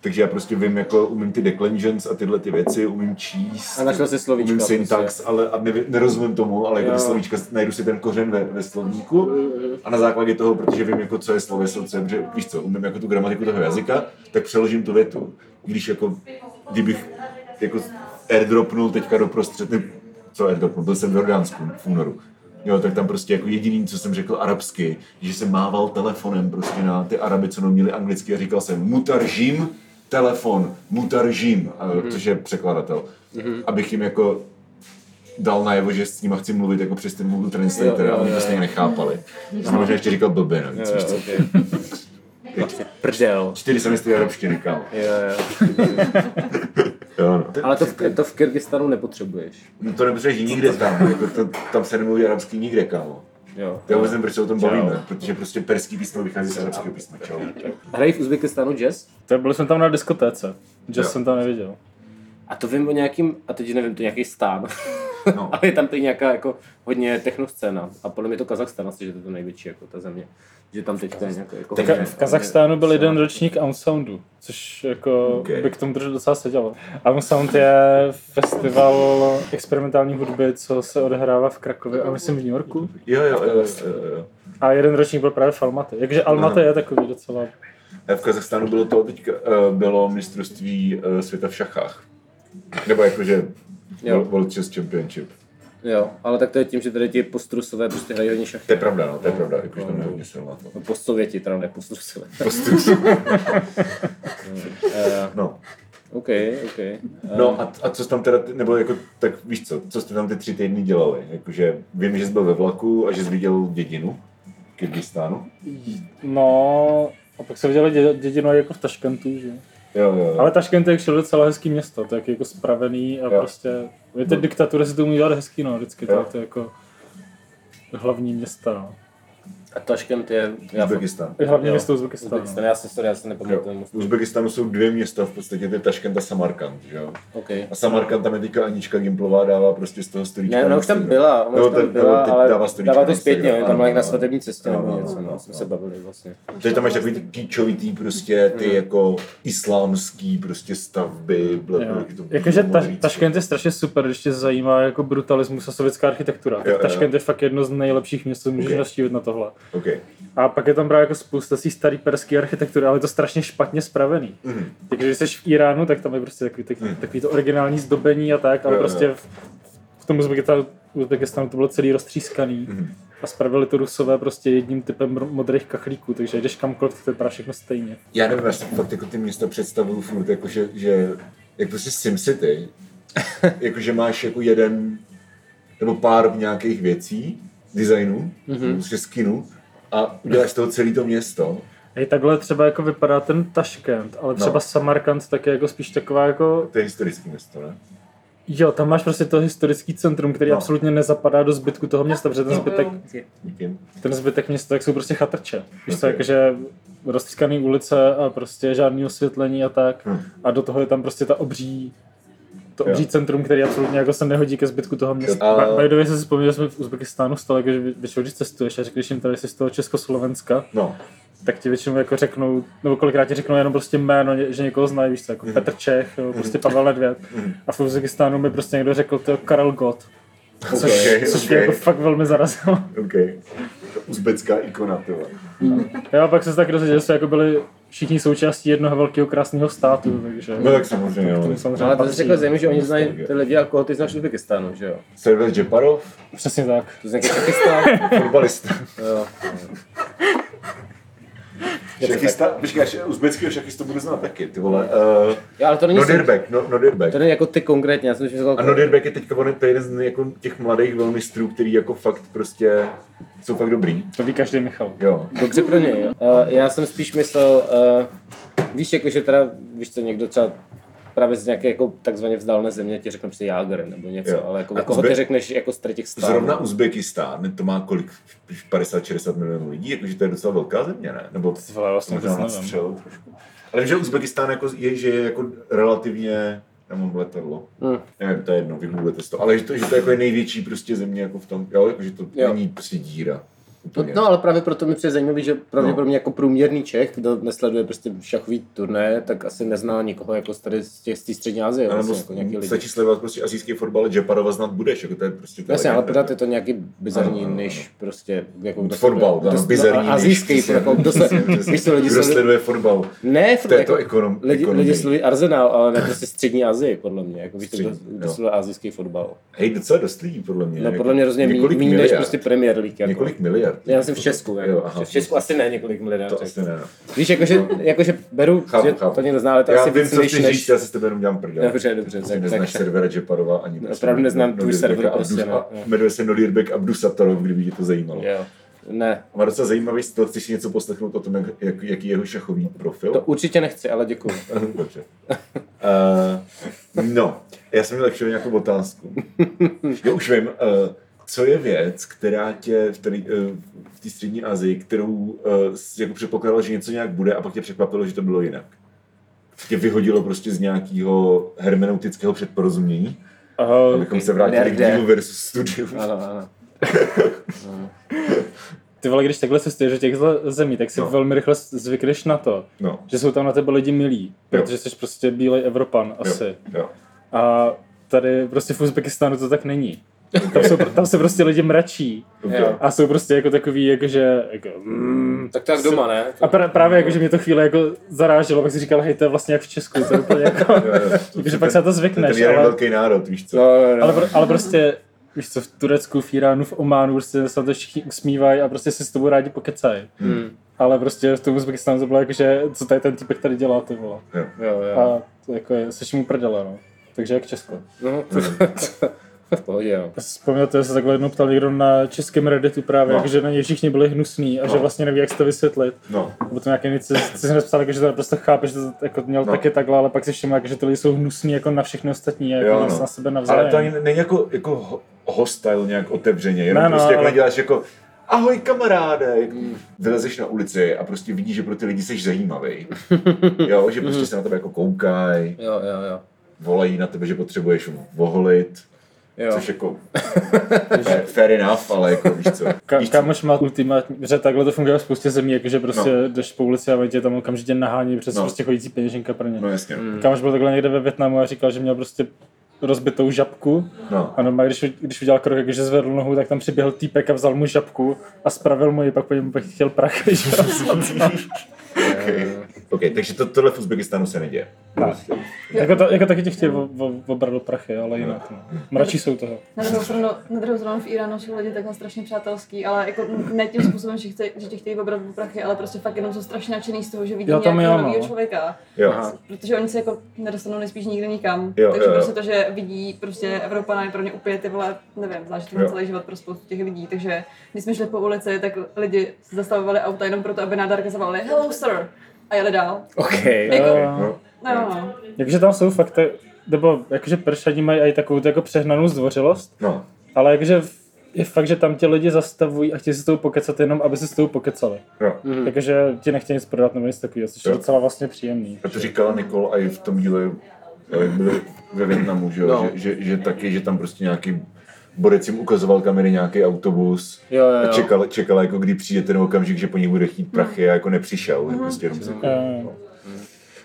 Takže já prostě vím, jako umím ty declensions a tyhle ty věci, umím číst. A našel jsi slovíčka Umím syntax, prostě. ale a nerozumím tomu, ale jako ty slovíčka, najdu si ten kořen ve, ve slovníku a na základě toho, protože vím, jako, co je sloveso, co je, protože víš co, umím jako tu gramatiku toho jazyka, tak přeložím tu větu. Když jako, kdybych jako airdropnul teďka do prostřed, ne, co airdropnul, byl jsem v Jordánsku v únoru. Jo, tak tam prostě jako jediný, co jsem řekl arabsky, že jsem mával telefonem prostě na ty Araby, co neuměli anglicky a říkal jsem mutaržím, telefon, mutaržím, mm-hmm. což je překladatel. Mm-hmm. Abych jim jako dal najevo, že s nima chci mluvit jako přes ten Google Translator Jo, jo, a oni jo, to stejně nechápali. Jsem možná ještě říkal blbě navíc, jo, víš jo, co? okay. Vlastně prdel. Čtyři semestry arabštiny, kámo. Jo, jo. Jo, no. Ale to v, to v Kyrgyzstanu nepotřebuješ. No to nepotřebuješ nikde tam, jako to, tam se nemluví arabský nikde, kámo. Jo. Já vůbec nevím, proč se o tom bavíme, protože prostě perský písmo vychází z arabského písma, čau. Hrají v Uzbekistánu jazz? To byli jsme tam na diskotéce. Jazz Jo. jsem tam neviděl. A to vím o nějakým, a teď nevím, to je nějaký stán. No. Ale je tam teď nějaká jako hodně technoscéna. A podle mě to Kazachstán asi, že to je to největší jako ta země. Že tam teďka je nějaká jako Tak hodně- v Kazachstánu byl jeden ročník Unsoundu, což jako Ok. by k tomu trošku docela sedělo. Unsound je festival experimentální hudby, co se odehrává v Krakově a myslím v New Yorku. Jo, jo, jo, jo, jo. A jeden ročník byl právě v Almaty. Jakže Almaty je takový docela... A v Kazachstánu bylo to teďka, eh, bylo mistrovství eh, světa v šachách. Nebo jakože Jo. World Chess Championship. Jo, ale tak to je tím, že tady ti postrusové prostě hrají hodně šachy. To je pravda, no, to je pravda, jakože tam je hodně silná to. No, postsověti, teda ne postrusové. Postrus. Eh, No. OK, OK. Eh, No a, a co jsi tam teda, nebo jako, tak víš co, co jste tam ty tři týdny dělali? Jakože vím, že jsi byl ve vlaku a že jsi viděl dědinu Kyrgyzstánu. No, a pak se viděli dě- dědinu jako v Taškentu, že? Jo, jo, jo. Ale Taškent je docela hezký město, to je jako spravený a Jo. prostě... Je to diktatura, si to umí dělat hezký, no, vždycky, to, to je jako hlavní města, no. A Taškent je... Uzbekistán. Je město Uzbekistánu. Uzbekistán, já se, sorry, já se nepamatuju. V Uzbekistánu jsou dvě města, v podstatě to je Taškent a Samarkand, že jo? OK. A Samarkand tam je teďka Anička Gimplová dává prostě z toho storíčka. Ne, ona na už tam byla, ona už tam byla, ale dává dává to zpětně, Instagram. tam byla na svatební cestě ano, nebo něco, no, jsme se bavili vlastně. Teď tam máš takový ty kýčovitý prostě, ty jako islámský prostě stavby. Jakože. Taškent je strašně super, když tě zajímá jako brutalismus a sovětská architektura. Taškent je fakt jedno z nejlepších měst, co můžeš navštívit na tohle. OK. A pak je tam právě jako spousta té starý perský architektury, ale je to strašně špatně spravený. Mhm. Takže když jsi v Iránu, tak tam je prostě takový, takový, takový to originální zdobení a tak, ale Jo, jo. prostě v, v tom Uzbekistánu, Uzbekistánu to bylo celý roztřískaný. Mhm. A spravili to rusové prostě jedním typem modrých kachlíků, takže jdeš kamkoliv, to vypadá všechno stejně. Já nevím, já si fakt jako ty města představuju furt, jako že, že jak prostě SimCity, jakože máš jako jeden nebo pár nějakých věcí, designů, mm-hmm. prostě skinů a uděláš z toho celé to město. Hej, takhle třeba jako vypadá ten Taškent, ale třeba No. Samarkand tak je jako spíš taková jako, To je historické město, ne? Jo, tam máš prostě to historický centrum, který No. no. absolutně nezapadá do zbytku toho města, protože ten No. zbytek, ten zbytek města tak jsou prostě chatrče. Víš Ok. co, jakože roztřískaný ulice a prostě žádný osvětlení a tak. Hm. A do toho je tam prostě ta obří to Jo. obří centrum, který absolutně jako se nehodí ke zbytku toho města. A- A... By the way, jsem si vzpomněl, že jsme v Uzbekistánu stali, jako, že vě- většinou, když cestuješ a řekneš jim tady jsi z toho Československa, No, tak ti většinou jako řeknou, nebo kolikrát ti řeknou jenom prostě jméno, že někoho znají, víš co, jako Petr Čech, jo, prostě Pavel Nedvěd. A v Uzbekistánu mi prostě někdo řekl, to je Karel Gott. Což, Okay, což okay. mě jako fakt velmi zarazilo. OK. To uzbecká ikona, ty vole. Já a pak se tak dozvěděl, že jsme jako byli všichni součástí jednoho velkého krásného státu, takže... No tak samozřejmě, no. samozřejmě Ale to jsi řekl země, že oni znají ty lidi, jako ty znáš Uzbekistánu, že jo? Server Jeparov, Přesně tak. To znají Čechistán. fotbalista. jo. Šachista, počkej, uzbeckého šachistu budu znát taky, ty vole. Uh, Jo, ale to není, Nodirbek, no, Nodirbek. to není jako ty konkrétně, já jsem si říkal, A Nodirbek je teďka on je to jeden z jako těch mladých velmistrů, který jako fakt prostě jsou fakt dobrý. To ví každý Michal. Jo. Dobře pro něj, jo. Uh, já jsem spíš myslel, uh, víš, jako, že teda, víš co, někdo třeba právě z nějaké jako takzvaně vzdálené země ti řekne prostě Jágr nebo něco, Jo. ale jako, A jako koho Uzbe- ty řekneš jako z těch států. Zrovna Uzbekistán, to má kolik? 50-60 milionů lidí, jakože to je docela velká země, ne? Nebo Ty vole, vlastně možná vůbec na nevím. střelu trošku. Ale vím, že Uzbekistán jako je, že je jako relativně já mám letadlo. Hmm. Nevím, to je jedno, vygooglete to. Ale že to, že to jako je největší prostě země jako v tom, jo, jako, že to Jo. není prostě díra. No, no, ale právě proto mi přijde zajímavý, že No. pravděpodobně jako průměrný Čech, kdo nesleduje prostě šachový turné, tak asi nezná nikoho jako z tady z těch z té střední Asie, Ale vlastně, nebo jako nějaký lidi. stačí sledovat prostě azijský fotbal, ale Jeparova znát budeš, jako to je prostě to Jasně, ale pořád je to nějaký bizarní, Ano, než prostě jako kdo Fotbal, kdo- bizarní no, než- azijský, jako kdo se, víš co, lidi Kdo sleduje fotbal ne, v této jako, ekonom, lidi, lidi sledují Arsenal, ale ne prostě střední Azii, podle mě, jako víš, to, kdo, sleduje azijský fotbal. Hej, docela dost lidí, podle mě. No jako podle mě rozhodně méně než prostě Premier League. Jako. Několik miliard. Já jsem v Česku, jako. Jo, aha. v Česku asi ne několik miliard. To asi ne. no. Víš, jakože, jakože beru, Chápu, že chápu. to někdo zná, ale to Já asi vím, víc co než, říct, já se s tebe jenom dělám prdel. Dobře, dobře, Prostě tak- neznáš tak- servera Jeparova ani prostě Opravdu neznám tvůj server, prostě ne, a ne. Jmenuje se Nodirbek Abdusatarov, kdyby tě to zajímalo. Jo. Ne, Má docela zajímavý styl, chceš si něco poslechnout o tom, jak, jak, jaký je jeho šachový profil? to určitě nechci, ale děkuji. Dobře. Uh, no, já jsem měl ještě nějakou otázku. Jo, už vím. Uh, co je věc, která tě v, tady, uh, v té střední Asii, kterou jsi jako předpokládal, že něco nějak bude a pak tě překvapilo, že to bylo jinak? Tě vyhodilo prostě z nějakého hermeneutického předporozumění, Uh, abychom se vrátili k dílu versus studiu. Ano, ano. ty vole, když takhle cestuješ do zemí, tak si No. velmi rychle zvykneš na to, No, že jsou tam na tebe lidi milí, Jo. protože jsi prostě bílej Evropan asi. jo, jo. A tady prostě v Uzbekistánu to tak není. Tam, jsou, tam se prostě lidi mračí Okay. Jo. a jsou prostě jako takový, jakože, jako, mm, Tak to jak doma, ne? a pra, právě jako, že mě to chvíli jako zaráželo, pak si říkal, hej, to je vlastně jak v Česku, to je úplně jako, Jo, jo. To- takže to- pak se na to to je zvykneš, ten jeden ale, velký národ, víš co? No, no, no. ale, ale prostě, víš co, v Turecku, v Iránu, v Ománu, prostě se to všichni usmívají a prostě si s tobou rádi pokecají. Hmm. Ale prostě v tom Uzbekistánu to bylo jako, že co tady ten typek tady dělá, ty vole. Jo. Jo, jo. A to jako je, seš mu prdele, no. Takže jak Česko. No, to, to, v pohodě, jo. Že se takhle jednou ptal někdo na českém Redditu právě, No. že na něj všichni byli hnusní a že No. vlastně neví, jak si to vysvětlit. No, A potom nějaký nic, si si napsal, jako, že to naprosto chápe, že to jako měl No. taky takhle, ale pak si všiml, jako, že ty lidi jsou hnusní jako na všechny ostatní, jako Jo, na, no. na sebe navzájem. ale to ani není jako, jako ho- hostile nějak otevřeně, jenom Ne, no, prostě jako ale- děláš jako ahoj kamaráde, vylezeš na ulici a prostě vidíš, že pro ty lidi jsi zajímavý. jo, že prostě se na tebe jako koukají, Jo, jo, jo. volají na tebe, že potřebuješ voholit, Jo. což jako fair, fair enough, ale jako víš co. Ka- víš co? kámoš má ultimátní, že takhle to funguje v spoustě zemí, jakože prostě No. jdeš po ulici a oni tě tam okamžitě nahání přes No. prostě chodící peněženka pro ně. No jasně. Kámoš byl takhle někde ve Větnamu a říkal, že měl prostě rozbitou žabku No. a normálně, když, když udělal krok, jakože zvedl nohu, tak tam přiběhl týpek a vzal mu žabku a spravil mu ji, pak po něm pak chtěl prach, že. Okay. OK, takže to, tohle v Uzbekistánu se neděje. Prostě. jako, to, jako taky tě chtěl o- o- obrat do prachy, ale jinak. No. Mračí jsou toho. Na druhou stranu, na druhou stranu v Iránu jsou lidi takhle strašně přátelský, ale jako ne tím způsobem, že, chce, že tě chtějí obrat do prachy, ale prostě fakt jenom jsou strašně nadšený z toho, že vidí nějakého jo, no. nového člověka. Jo. Protože oni se jako nedostanou nejspíš nikdy nikam. Jo, Takže jo, jo. prostě to, že vidí prostě Evropana je pro ně úplně ty vole, nevím, zvlášť celý život pro spoustu těch lidí. Takže když jsme šli po ulici, tak lidi zastavovali auta jenom proto, aby na dárka zavolali Hello sir! A jeli dál. OK. Jako. No. no, no. Jakže tam jsou fakt, nebo jakože Peršani mají i takovou jako přehnanou zdvořilost, No, ale jakože je fakt, že tam tě lidi zastavují a chtějí se s tou pokecat jenom, aby se s tou pokecali. jo. Mm. Jakože ti nechtějí nic prodat nebo nic takového, což je docela vlastně příjemný. A to říkala Nikol i v tom díle, jak byli ve Větnamu, že, jo? No. Že, že, že, taky, že tam prostě nějaký borec jim ukazoval kamery nějaký autobus Jo, jo, a jo. čekal, čekal, jako kdy přijde ten okamžik, že po nich bude chtít prachy a jako nepřišel. Mm. Prostě jenom se, Eh,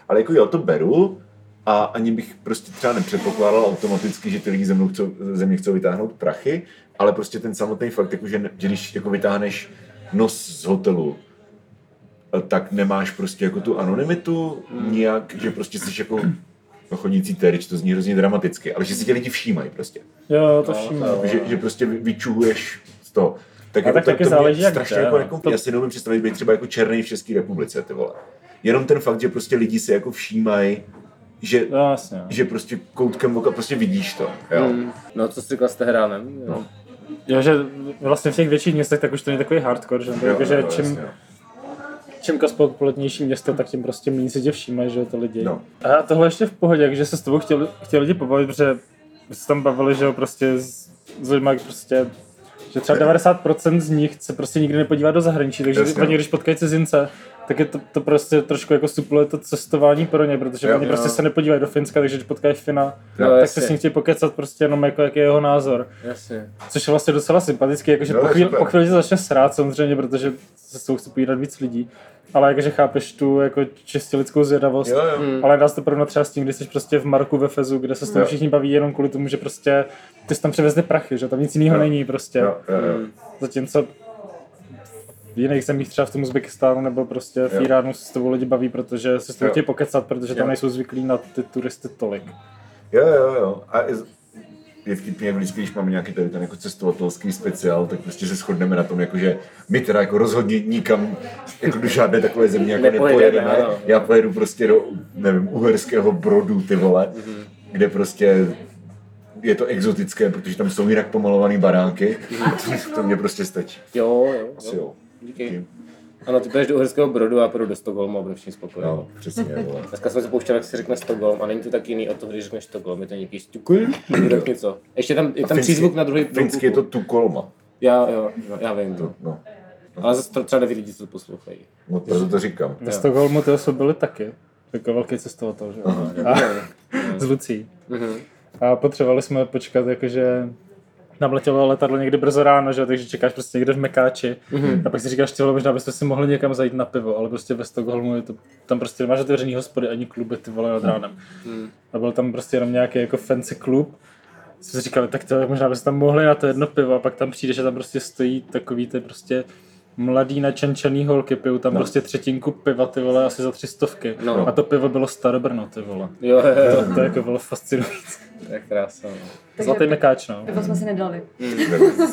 ale jako jo, to beru a ani bych prostě třeba nepředpokládal automaticky, že ty lidi ze, mnou chcou, ze mě chcou vytáhnout prachy, ale prostě ten samotný fakt, jako, že, že když jako vytáhneš nos z hotelu, tak nemáš prostě jako tu anonymitu nijak, že prostě jsi jako no, chodící terič, to zní hrozně dramaticky, ale že si tě lidi všímají prostě. jo, to všimnu. Že, že prostě vy- vyčuhuješ z toho. Tak, A tak taky mě záleží, jak strašně jako, no. jako, To- já si neumím představit být třeba jako černý v České republice, ty vole. Jenom ten fakt, že prostě lidi si jako všímají, že, No, jasně. no. že prostě koutkem oka prostě vidíš to, jo. Mm. No, co jsi říkal s Teheránem? Jo. Jo, že vlastně v těch větších městech tak už to není takový hardcore, že, Jo, jako, že jo, čím, jasně, jo. Čím kosmopolitnější město, tak tím prostě méně si tě všímají, že jo, ty lidi. No. A tohle ještě v pohodě, že se s tebou chtěli, chtěli lidi pobavit, protože se tam bavili, že jo, prostě s, s lidmi, jak prostě že třeba 90% z nich se prostě nikdy nepodívá do zahraničí, takže Jasně. oni, když potkají cizince, tak je to, to prostě trošku jako supluje to cestování pro ně, protože Jo, oni jo. prostě se nepodívají do Finska, takže když potkají Fina, No, tak jasně. se s ním chtějí pokecat prostě jenom jako jaký je jeho názor. Jasně. Což je vlastně docela sympatický, jakože Jo, po, chvíli, po chvíli začne srát samozřejmě, protože se s tou chce pojídat víc lidí. Ale jakože chápeš tu jako čistě lidskou zvědavost. Jo, jo. Mm. Ale dá se to porovnat třeba s tím, když jsi prostě v Marku ve Fezu, kde se s tím Jo. všichni baví jenom kvůli tomu, že prostě ty jsi tam přivezli prachy, že tam nic jiného Jo. není prostě. Jo, jo, jo. Zatímco v jiných zemích, třeba v tom Uzbekistánu nebo prostě v Jo. Iránu se s tebou lidi baví, protože se s tebou Jo. chtějí pokecat, protože tam Jo. nejsou zvyklí na ty turisty tolik. Jo, jo, jo. A je- je vtipně, vždycky, když máme nějaký tady ten jako cestovatelský speciál, tak prostě se shodneme na tom, jako, že my teda jako rozhodně nikam jako do žádné takové země jako Nepojedeme, nepojedeme. Já pojedu prostě do, nevím, uherského brodu, ty vole, Mhm. kde prostě je to exotické, protože tam jsou jinak pomalované baránky. to, to mě prostě stačí. Jo, jo. Asi jo. Jo. Díky. Ano, ty půjdeš do Uherského Brodu a půjdu do Stockholmu a budu všichni spokojení. No, přesně, vole. Dneska jsme se pouštěli, jak si řekne Stockholm a není to tak jiný od toho, když řekneš Stockholm, je to nějaký stukl, tak něco. Ještě tam, je tam přízvuk na druhý Finský je to Tukolma. Já, jo, jo, já vím. To, no, Ale zase třeba neví lidi, co to poslouchají. no proto to říkám. Ve Stockholmu ty osoby byly taky. Jako velký cestovatel, že jo? A, z Lucí. Mhm. A potřebovali jsme počkat, jakože nám letělo letadlo někdy brzo ráno, že? takže čekáš prostě někde v Mekáči. Mm-hmm. A pak si říkáš, ty vole, možná byste si mohli někam zajít na pivo, ale prostě ve Stockholmu je to, tam prostě nemáš otevřený hospody ani kluby, ty vole, nad ránem. Mm. A byl tam prostě jenom nějaký jako fancy klub. Jsme si říkali, tak to možná byste tam mohli na to jedno pivo a pak tam přijde, že tam prostě stojí takový ty prostě mladý načančaný holky, pijou tam no. prostě třetinku piva, ty vole, asi za tři stovky. No. A to pivo bylo Starobrno, ty vole. Jo, jo, jo, To, to jako bylo fascinující. to je. No. Zlatý mekáč, no. Pivo jsme si nedali.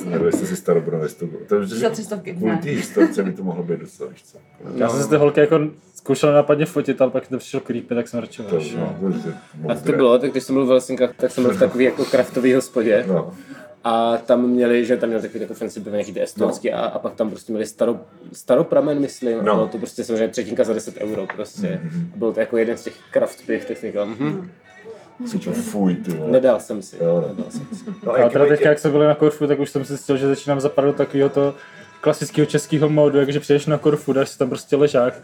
Jmenuje se si Starobrno ve. To je Za tři stovky, Kvůli ne. té historce by to mohlo být docela, víš co. Já jsem si ty holky jako zkoušel nápadně fotit, ale pak to přišel creepy, tak jsem radši To, no, to, to, A to bylo, tak když jsem byl v Helsinkách, tak jsem byl v takové jako kraftové hospodě. No, A tam měli, že tam měli takový jako fancy pivo, nějaký ty estonský, a, a, pak tam prostě měli staro, staropramen, myslím, No. no. a bylo to prostě samozřejmě třetinka za 10 euro prostě. Mm-hmm. Byl to jako jeden z těch craft piv, tak jsem říkal, mhm, super, fuj, ty vole. nedal jsem si, Jo, no. nedal jsem si. No, A jak, teda jak, teďka, jak jsme byli na Korfu, tak už jsem si zjistil, že začínám zapadat do takového to klasického českého módu, jakože přijdeš na Korfu, dáš si tam prostě ležák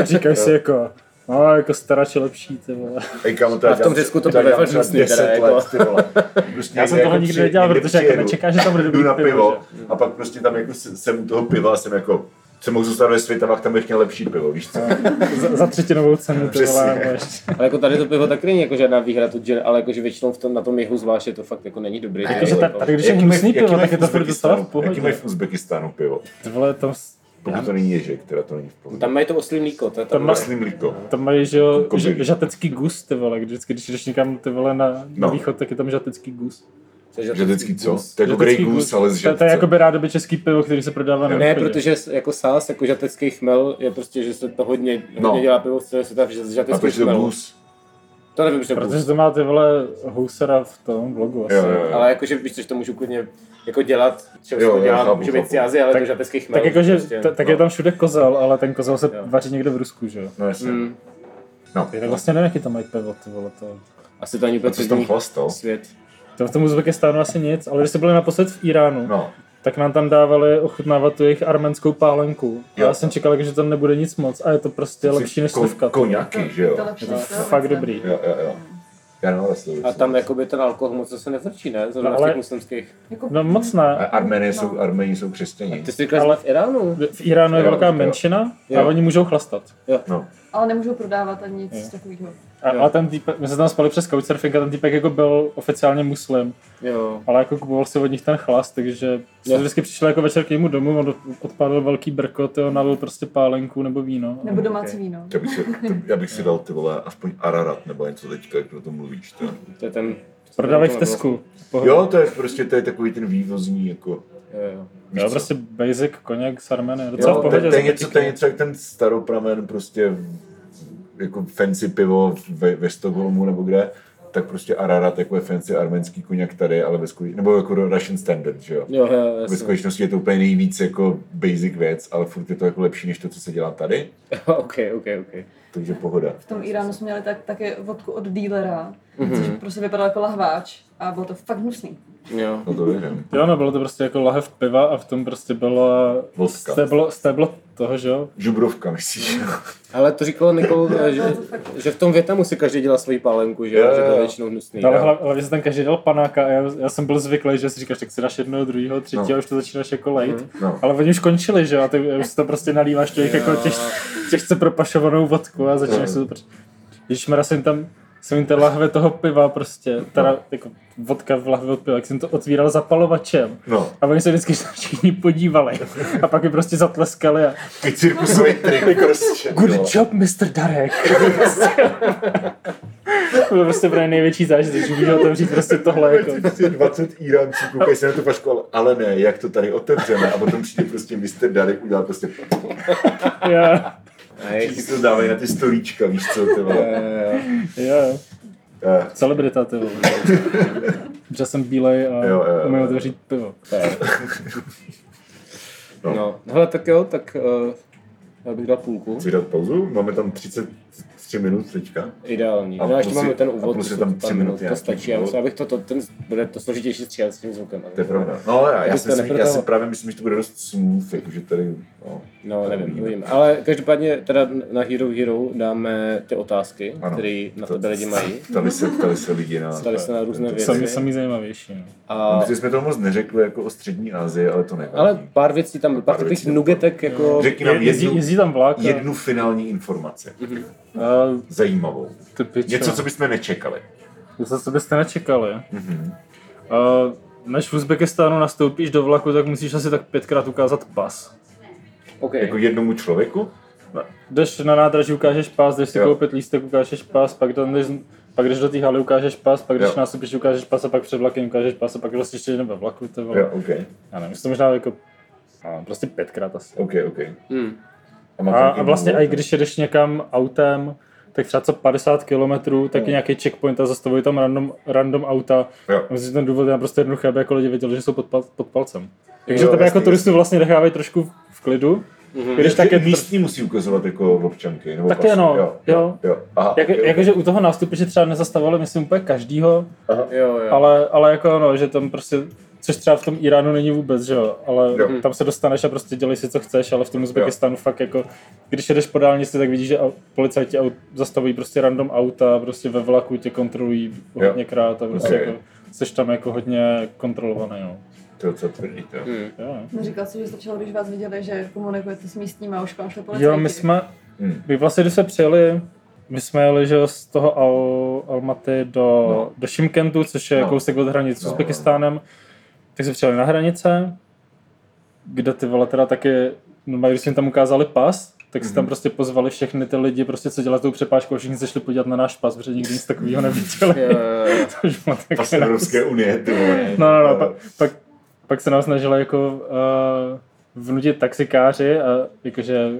a říkáš si jako, no, jako starač je lepší, ty vole. Ej, kámo, to A v tom Řecku to bude dělám fakt hnusný 10 teda, let, jako. ty vole. Prostě Já jsem toho nikdy při- nedělal, protože jako nečekáš, že tam bude jdu dobrý na pivo, pivo že? a pak prostě tam jako jsem u toho piva a jsem jako, jsem mohl zůstat ve Světavách, tam bych měl lepší pivo, víš co? Za, za třetinovou cenu, ty Přesně. vole. Ale jako tady to pivo tak není jako žádná výhra, to gin, ale jakože většinou v tom, na tom jihu zvláště to fakt jako není dobrý. Jakože to, ta- tady, když je hnusný pivo, tak je to furt v Uzbekistánu- Jaký mají pohodě. v Uzbekistánu pivo? Ty vole, tam, Pokud to není ježek, teda to není v pohodě. tam mají to oslý mlíko, to je Tam tam, má- Maslý mlíko. tam mají, že jo, ž- žatecký gus, ty vole, vždycky, když jdeš někam, ty vole, na, na No. východ, tak je tam žatecký gus. Žatecký co? To je jako Grey Goose, ale z To, to je žatce. jako by rádoby český pivo, který se prodává na Ne, protože jako sás, jako žatecký chmel, je prostě, že se to hodně, No. hodně dělá pivo v celé světa, že z žatecký proč je to chmel. Goose? To nevím, že to Protože to má ty vole housera v tom vlogu asi. Jo, jo, jo. Ale jakože víš, co, že to můžu klidně jako dělat, že Jo, to dělám, chápu, může být chápu. ciazy, ale Tak- to žatecký chmel. Tak jakože, prostě, t- tak no. je tam všude kozel, ale ten kozel se Jo. vaří někde v Rusku, že jo? No jasně. Mm. No. Tak vlastně nevím, jaký tam mají pivo, ty vole, to... Asi to ani úplně co jsi tam chlastal? svět. To v tom Uzbekistánu asi nic, ale když jsme byli naposled v Iránu, No, tak nám tam dávali ochutnávat tu jejich arménskou pálenku. A Jo. já jsem čekal, že tam nebude nic moc a je to prostě lepší než ko- slivka. Koněky, že jo? To lepší To je Slovice. fakt dobrý. Jo, jo, jo. Já nevím, jestli A tam jakoby ten alkohol moc zase nevrčí, ne? Zrovna No, v ale- těch muslimských. Jako, No moc A ne. Arménie jsou, Arméni jsou křesťaní. Ty jsi říkal, ale v Iránu? V Iránu je Jo, velká jo. menšina a Jo. oni můžou chlastat. No, ale nemůžou prodávat ani nic Jo. takového. A, ale ten týpek, my jsme tam spali přes couchsurfing a ten týpek jako byl oficiálně muslim, Jo. ale jako kupoval si od nich ten chlast, takže jsem vždycky přišel jako večer k němu domů, on odpálil velký brkot, jo, nalil prostě pálenku nebo víno. Nebo domácí víno. já bych, si, to, já bych si dal ty vole aspoň Ararat nebo něco teďka, jak o tom mluvíš. To. To je ten... Prodávej v Tesku. Jo, to je prostě to je takový ten vývozní, jako, Jo, jo. Jo, prostě basic koněk z Armenie. Docela v Jo, to, pohodě. to, je něco, to je něco jak ten staropramen, prostě jako fancy pivo ve, ve Stockholmu nebo kde, tak prostě Ararat jako je fancy arménský koněk tady, ale ve skutečnosti, nebo jako Russian standard, že jo. Jo, jo, Ve skutečnosti je to úplně nejvíc jako basic věc, ale furt je to jako lepší než to, co se dělá tady, ok, ok, ok. takže pohoda. V tom Iránu jsme měli tak, také vodku od dealera, což prostě vypadal jako lahváč a bylo to fakt hnusný. Jo. No to věřím. Jo, no bylo to prostě jako lahev piva a v tom prostě bylo Vodka. stéblo, stéblo toho, že jo? Žubrovka, myslíš? Ale to říkala Nikol, Jo, že, že v tom Větnamu si každý dělá svoji pálenku, že, Jo, jo, že to je většinou hnusný. Ale hlavně, hlavně se tam každý dal panáka a já, já jsem byl zvyklý, že si říkáš, tak si dáš jednoho, druhého, třetího, No. už to začínáš jako lejt. No. Ale oni už končili, že jo, a ty už si to prostě nalíváš těch jako těch, těžce propašovanou vodku a začínáš Jo. se to prostě... Ježišmarja, jsem tam, jsem jim té lahve toho piva prostě, teda jako vodka v lahvi od piva, jak jsem to otvíral zapalovačem. No. A oni se vždycky všichni podívali. A pak mi prostě zatleskali a Takový cirkusový trik prostě. Good no. job, Mr. Darek. to byl prostě pro největší zážitek, že můžu otevřít prostě tohle jako. Prostě 20 Iránců, koukají se na tu fašku, ale, ale ne, jak to tady otevřeme. A potom přijde prostě Mr. Darek, udělá prostě, Já, všichni se to dávají na ty stolíčka, víš co, ty vole. já, Eh, celebrita, ty vole. Že jsem bílej a Jo, jo, jo. umím otevřít pivo. No, hele, tak jo, tak uh, já bych dal půlku. Chci dát pauzu? Máme tam 33 minut teďka. Ideální. A No, ještě máme ten úvod, plus je tam tři minuty minut, to stačí. Já myslím, abych to, to, ten, bude to složitější stříhat s tím zvukem. ale- To je pravda. No, já, já, Abych si, myslím, já si právě myslím, že to bude dost smooth, jakože tady, no. No, nevím, nevím. Ale každopádně teda na Hero Hero dáme ty otázky, které na To- tebe lidi mají. Ptali se, ptali se lidi na... Ptali se na různé to- věci. Sami, sami zajímavější. No. A, Protože jsme to moc neřekli jako o střední Asii, ale to nevadí. ale pár věcí tam, pár Pár takových nugetek jako... Řekni nám jednu, jezdí tam vlák a, jednu finální informaci. a Zajímavou. ty pičo. Něco, co bychom nečekali. Něco, co byste nečekali. Mhm. A než v Uzbekistánu nastoupíš do vlaku, tak musíš asi tak pětkrát ukázat pas. OK. Jako jednomu člověku? Jdeš na nádraží, ukážeš pas, jdeš si Jo. koupit lístek, ukážeš pas, pak, tam jdeš, pak jdeš do té haly, ukážeš pas, pak jdeš Jo. nastoupíš, ukážeš pas a pak před vlakem ukážeš pas a pak vlastně ještě jeden ve vlaku. To vole. Jo, OK. Já nevím, jestli to možná jako a, prostě pětkrát asi. OK, OK. Hmm. A, tam a vlastně i když jedeš někam autem, tak třeba co 50 km, tak je nějaký checkpoint a zastavují tam random, random auta. Jo. Myslím, že ten důvod je naprosto jednoduchý, aby jako lidi věděli, že jsou pod, pod palcem. Takže Jo, tebe jako turistu vlastně nechávají trošku v klidu. Mhm. Když tak je místní musí ukazovat jako občanky, nebo Taky pasy. ano, jo. jo. jo. Aha, Jak, jo, jakože u toho nástupu, že třeba nezastavovali, myslím, úplně každýho, Jo, jo. ale, ale jako no, že tam prostě, což třeba v tom Iránu není vůbec, že jo, ale Jo. tam se dostaneš a prostě dělej si, co chceš, ale v tom Uzbekistánu fakt jako, když jedeš po dálnici, tak vidíš, že policajti aut, zastavují prostě random auta, prostě ve vlaku tě kontrolují hodněkrát a prostě Ok. jako, jsi tam jako hodně kontrolovaný, no. To je docela tvrdý, to. Hmm. Jo, Neříkal jsi, že stačilo, když vás viděli, že komunikujete s místníma a už vám policajti. jo my jsme, Hmm. my vlastně, když jsme přijeli, my jsme jeli že z toho Al, Almaty do, No. no. do Šimkentu, což je No. no. kousek od hranic s No, no, Uzbekistánem. Tak jsme přijeli na hranice, kde ty vole teda taky, no, když jsme jim tam ukázali pas, tak si Mhm. tam prostě pozvali všechny ty lidi, prostě co dělají tou přepážkou, všichni se šli podívat na náš pas, protože nikdy nic takového neviděli. Bylo taky Pas Evropské unie, ty vole. No, no, no, pak, pak, pak se nám snažili jako uh, vnutit taxikáři a jakože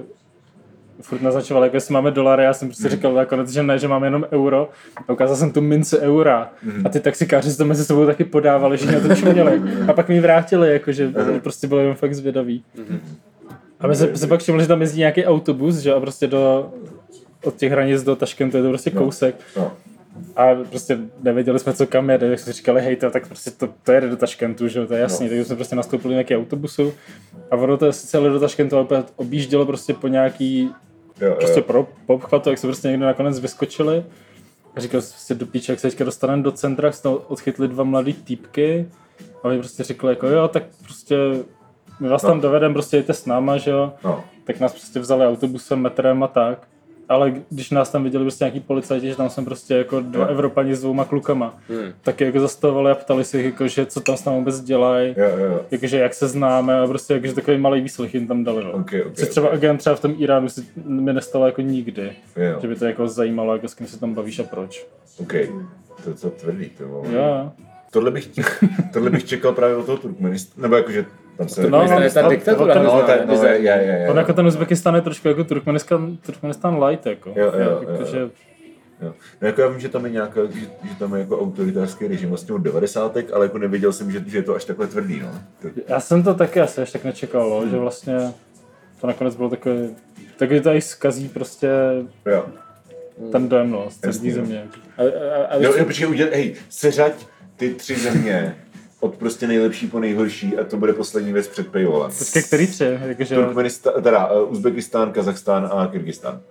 furt naznačovali, jako jestli máme dolary, já jsem prostě říkal nakonec, že ne, že máme jenom euro. A ukázal jsem tu minci eura. A ty taxikáři si to mezi sebou taky podávali, že mě to čuměli. A pak mi vrátili, jakože prostě byli jenom fakt zvědaví. A my jsme si pak všimli, že tam jezdí nějaký autobus, že a prostě do, od těch hranic do Taškentu je to prostě No. kousek. No. A prostě nevěděli jsme, co kam jede, tak jsme si říkali, hej, to, tak prostě to, to jede do Taškentu, že jo, to je jasný, no. takže jsme prostě nastoupili nějaký autobusu a ono to sice jelo do Taškentu, ale opět objíždělo prostě po nějaký Jo, prostě jo. pro, po obchvatu, jak se prostě někdo nakonec vyskočili. A říkal jsem prostě do píče, jak se teďka dostaneme do centra, jak se tam odchytli dva mladý týpky. A oni prostě řekli jako jo, tak prostě my vás tam No. dovedeme, prostě jděte s náma, že jo. No. Tak nás prostě vzali autobusem, metrem a tak. Ale když nás tam viděli prostě nějaký policajti, že tam jsem prostě jako dva Jo. Evropani s dvouma klukama, Hmm. tak je jako zastavovali a ptali se jich, jako, že co tam s námi vůbec dělají, jakože jak se známe a prostě jakože takový malý výslech jim tam dali. No. Okay, okay, Což třeba okay. agent třeba v tom Iránu si mi nestalo jako nikdy. Jo, Že by to jako zajímalo, jako s kým se tam bavíš a proč. OK. To je co tvrdý, to vole. Jo. Tohle bych, tohle bych čekal právě od toho Turkmenistanu, nebo jakože tam se... No, To je ta no, diktatura. no, tak, no, je, je, je. On jako ten Uzbekistán je trošku jako Turkmenistan, Turkmenistan light, jako. Jo, jo, jo, Jakože, jo. Jo. No jako já vím, že tam je nějaká, že, že tam je jako autoritářský režim vlastně od 90. ale jako nevěděl jsem, že, že je to až takhle tvrdý, no. To, já jsem to taky asi až tak nečekal, no, že vlastně to nakonec bylo takové, taky to i zkazí prostě jo. ten dojem, no, z no. země. A, a, a, Jo, jo, počkej, udělej, hej, seřaď ty tři země od prostě nejlepší po nejhorší a to bude poslední věc před paywallem. Počkej, který tři? Jakože, Turkmenistán, teda uh, Uzbekistán, Kazachstán a Kyrgyzstán.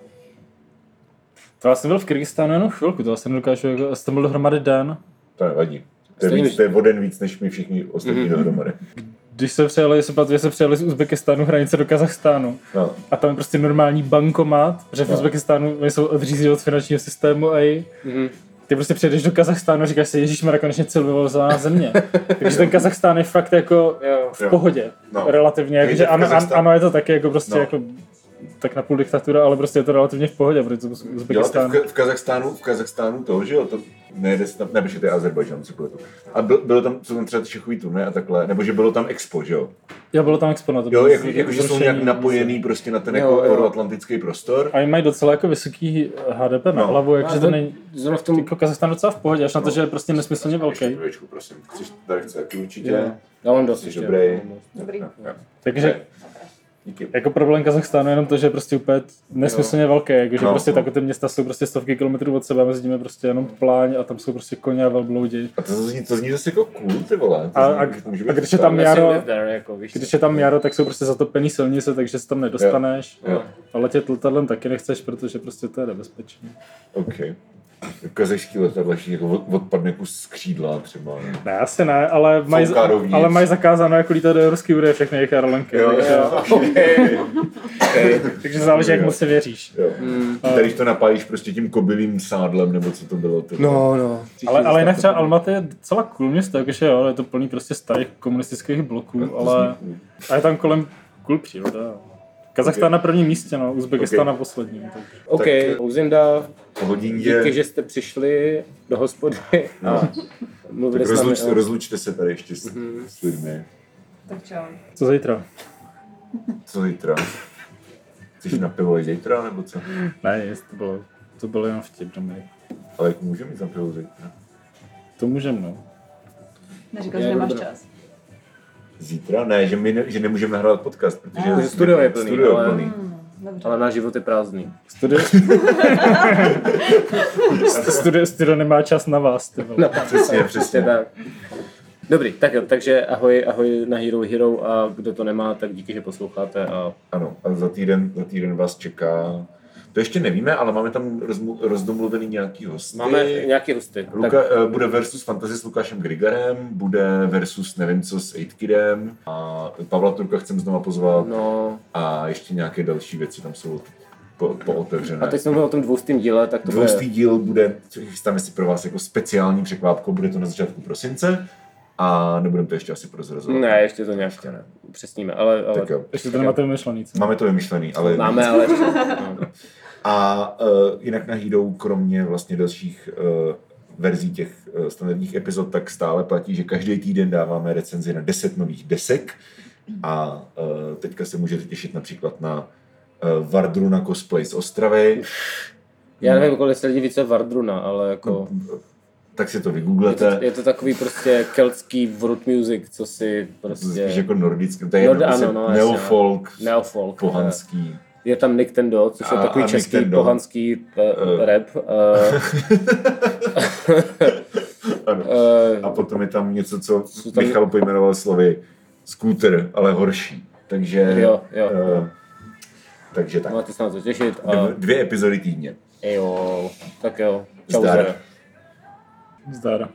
to já jsem byl v Kyrgyzstánu jenom chvilku, to já jsem nedokážu, jako, já jsem byl dohromady den. To nevadí. To je, víc, to je o den víc, než my všichni ostatní mm-hmm. dohromady. Když se přijeli, se pamatuju, že se přijeli z Uzbekistánu hranice do Kazachstánu. No. A tam je prostě normální bankomat, že v No. Uzbekistánu oni jsou odřízli od finančního systému a Mhm. Ty prostě přijedeš do Kazachstánu a říkáš si, Ježíš má konečně civilizovaná země. Takže ten Kazachstán je fakt jako Jo. v Jo. pohodě, No. relativně. Takže ano, ano, je to taky jako prostě No. jako tak napůl diktatura, ale prostě je to relativně v pohodě, protože Děláte Uzbekistán... v, Ka- v, Kazachstánu, v Kazachstánu to, že jo, to nejde se tam, ne, protože to je Azerbajdžán, co to. A byl, bylo tam, jsou tam třeba šachový turné a takhle, nebo že bylo tam expo, že jo? Jo, bylo tam expo na to. Jo, bylo jako, z- jako že jsou nějak napojený prostě na ten Jo, jako jo. euroatlantický prostor. A oni mají docela jako vysoký HDP na No. hlavu, jakože to to- není... Zrovna v tom, Jako Kazachstán docela v pohodě, až na to, No. že je prostě nesmyslně Ještě velký. chvíličku, prosím. Chceš, tady chce určitě. Jo. já mám dost ještě. dobrý. Dobrý. Jo, jo. Takže Díky. Jako problém Kazachstánu je jenom to, že je prostě úplně nesmyslně velké, jako, že No, prostě no. takové ty města jsou prostě stovky kilometrů od sebe, mezi nimi prostě jenom pláň a tam jsou prostě koně a velbloudi. A to zní, to zní zase jako cool, ty vole. To A, zní, a, může a když je tam jaro, there, jako, víš když je tam jaro, tak jsou prostě zatopený silnice, takže se tam nedostaneš. Jo. A letět letadlem taky nechceš, protože prostě to je nebezpečné. OK. Kazachský letadla ještě jako od- odpadne kus z křídla třeba. ne? Ne, asi ne, ale mají, ale mají zakázáno jako lítat do Evropské unie všechny jejich aerolinky. Jo, takže, jo, Okay. takže záleží, jak moc si věříš. jo. Mm. Tady když to napálíš prostě tím kobylým sádlem, nebo co to bylo. Ty vole. No, no. Ale, ale jinak třeba Almaty je docela cool město, jakože jo, je to plný prostě starých komunistických bloků, ale a je tam kolem cool příroda. Kazachstán na prvním místě, no, Uzbekistán Ok. na posledním. Tak. OK, Tak- Uzinda, cool. Hodině. díky, že jste přišli do hospody a mluvili Tak s námi rozluč, o... rozlučte se tady ještě s, Mhm. s lidmi. Tak čau. Co zítra? Co zítra? Chceš na pivo i zítra, nebo co? Ne, jest, to bylo, to bylo jenom vtip, Dominik. Ale jak můžeme jít na pivo zítra? To můžem, no. Neříkal, že nemáš čas. Zítra? Ne, že, my ne, že nemůžeme nahrávat podcast, protože Ah. Studio je plný, studio ale- je plný. Hmm, dobře. Ale náš život je prázdný. Studio... studio, studio nemá čas na vás, ty vole. No, Přesně, přesně. tak. Dobrý, tak jo, takže ahoj, ahoj na Hero Hero a kdo to nemá, tak díky, že posloucháte a Ano, a za týden, za týden vás čeká... To ještě nevíme, ale máme tam rozmu, rozdomluvený nějaký hosty. máme nějaký hosty. Luka, Tak, tak... bude versus Fantasy s Lukášem Grigarem, bude versus nevím co s 8 a Pavla Turka chcem znova pozvat no, a ještě nějaké další věci tam jsou po, pootevřené. a teď jsme mluvili o tom dvoustým díle, tak to Dvoustý bude... díl bude, chystáme si pro vás jako speciální překvápko, bude to na začátku prosince a nebudeme to ještě asi prozrazovat. Ne, ještě to nějak ne. Přesníme, ale, ale Tak jo. Ještě to nemáte vymyšlený, co? Máme to vymyšlený, ale... máme, ale. A uh, jinak na Hidou, kromě vlastně dalších uh, verzí těch uh, standardních epizod, tak stále platí, že každý týden dáváme recenzi na 10 nových desek a uh, teďka se můžete těšit například na uh, Vardruna cosplay z Ostravy, Já nevím, kolik se lidí více Vardruna, ale jako... tak si to Je to, vygooglete. je to takový prostě keltský world music, co si Spíš prostě... jako nordický, to je No, jedno, ano, no, jasně, neofolk, Neofolk. pohanský. Je tam Nintendo, což je A- takový a český Nintendo. pohanský uh, rap. Uh, Ano. uh, A potom je tam něco, co tam- Michal pojmenoval slovy scooter, ale horší. Takže, Jo, jo. eh, takže tak. máte se na to těšit a Dvě- Dvě epizody týdně. jo, tak jo. Čau, Zdar. zdar. Zdar.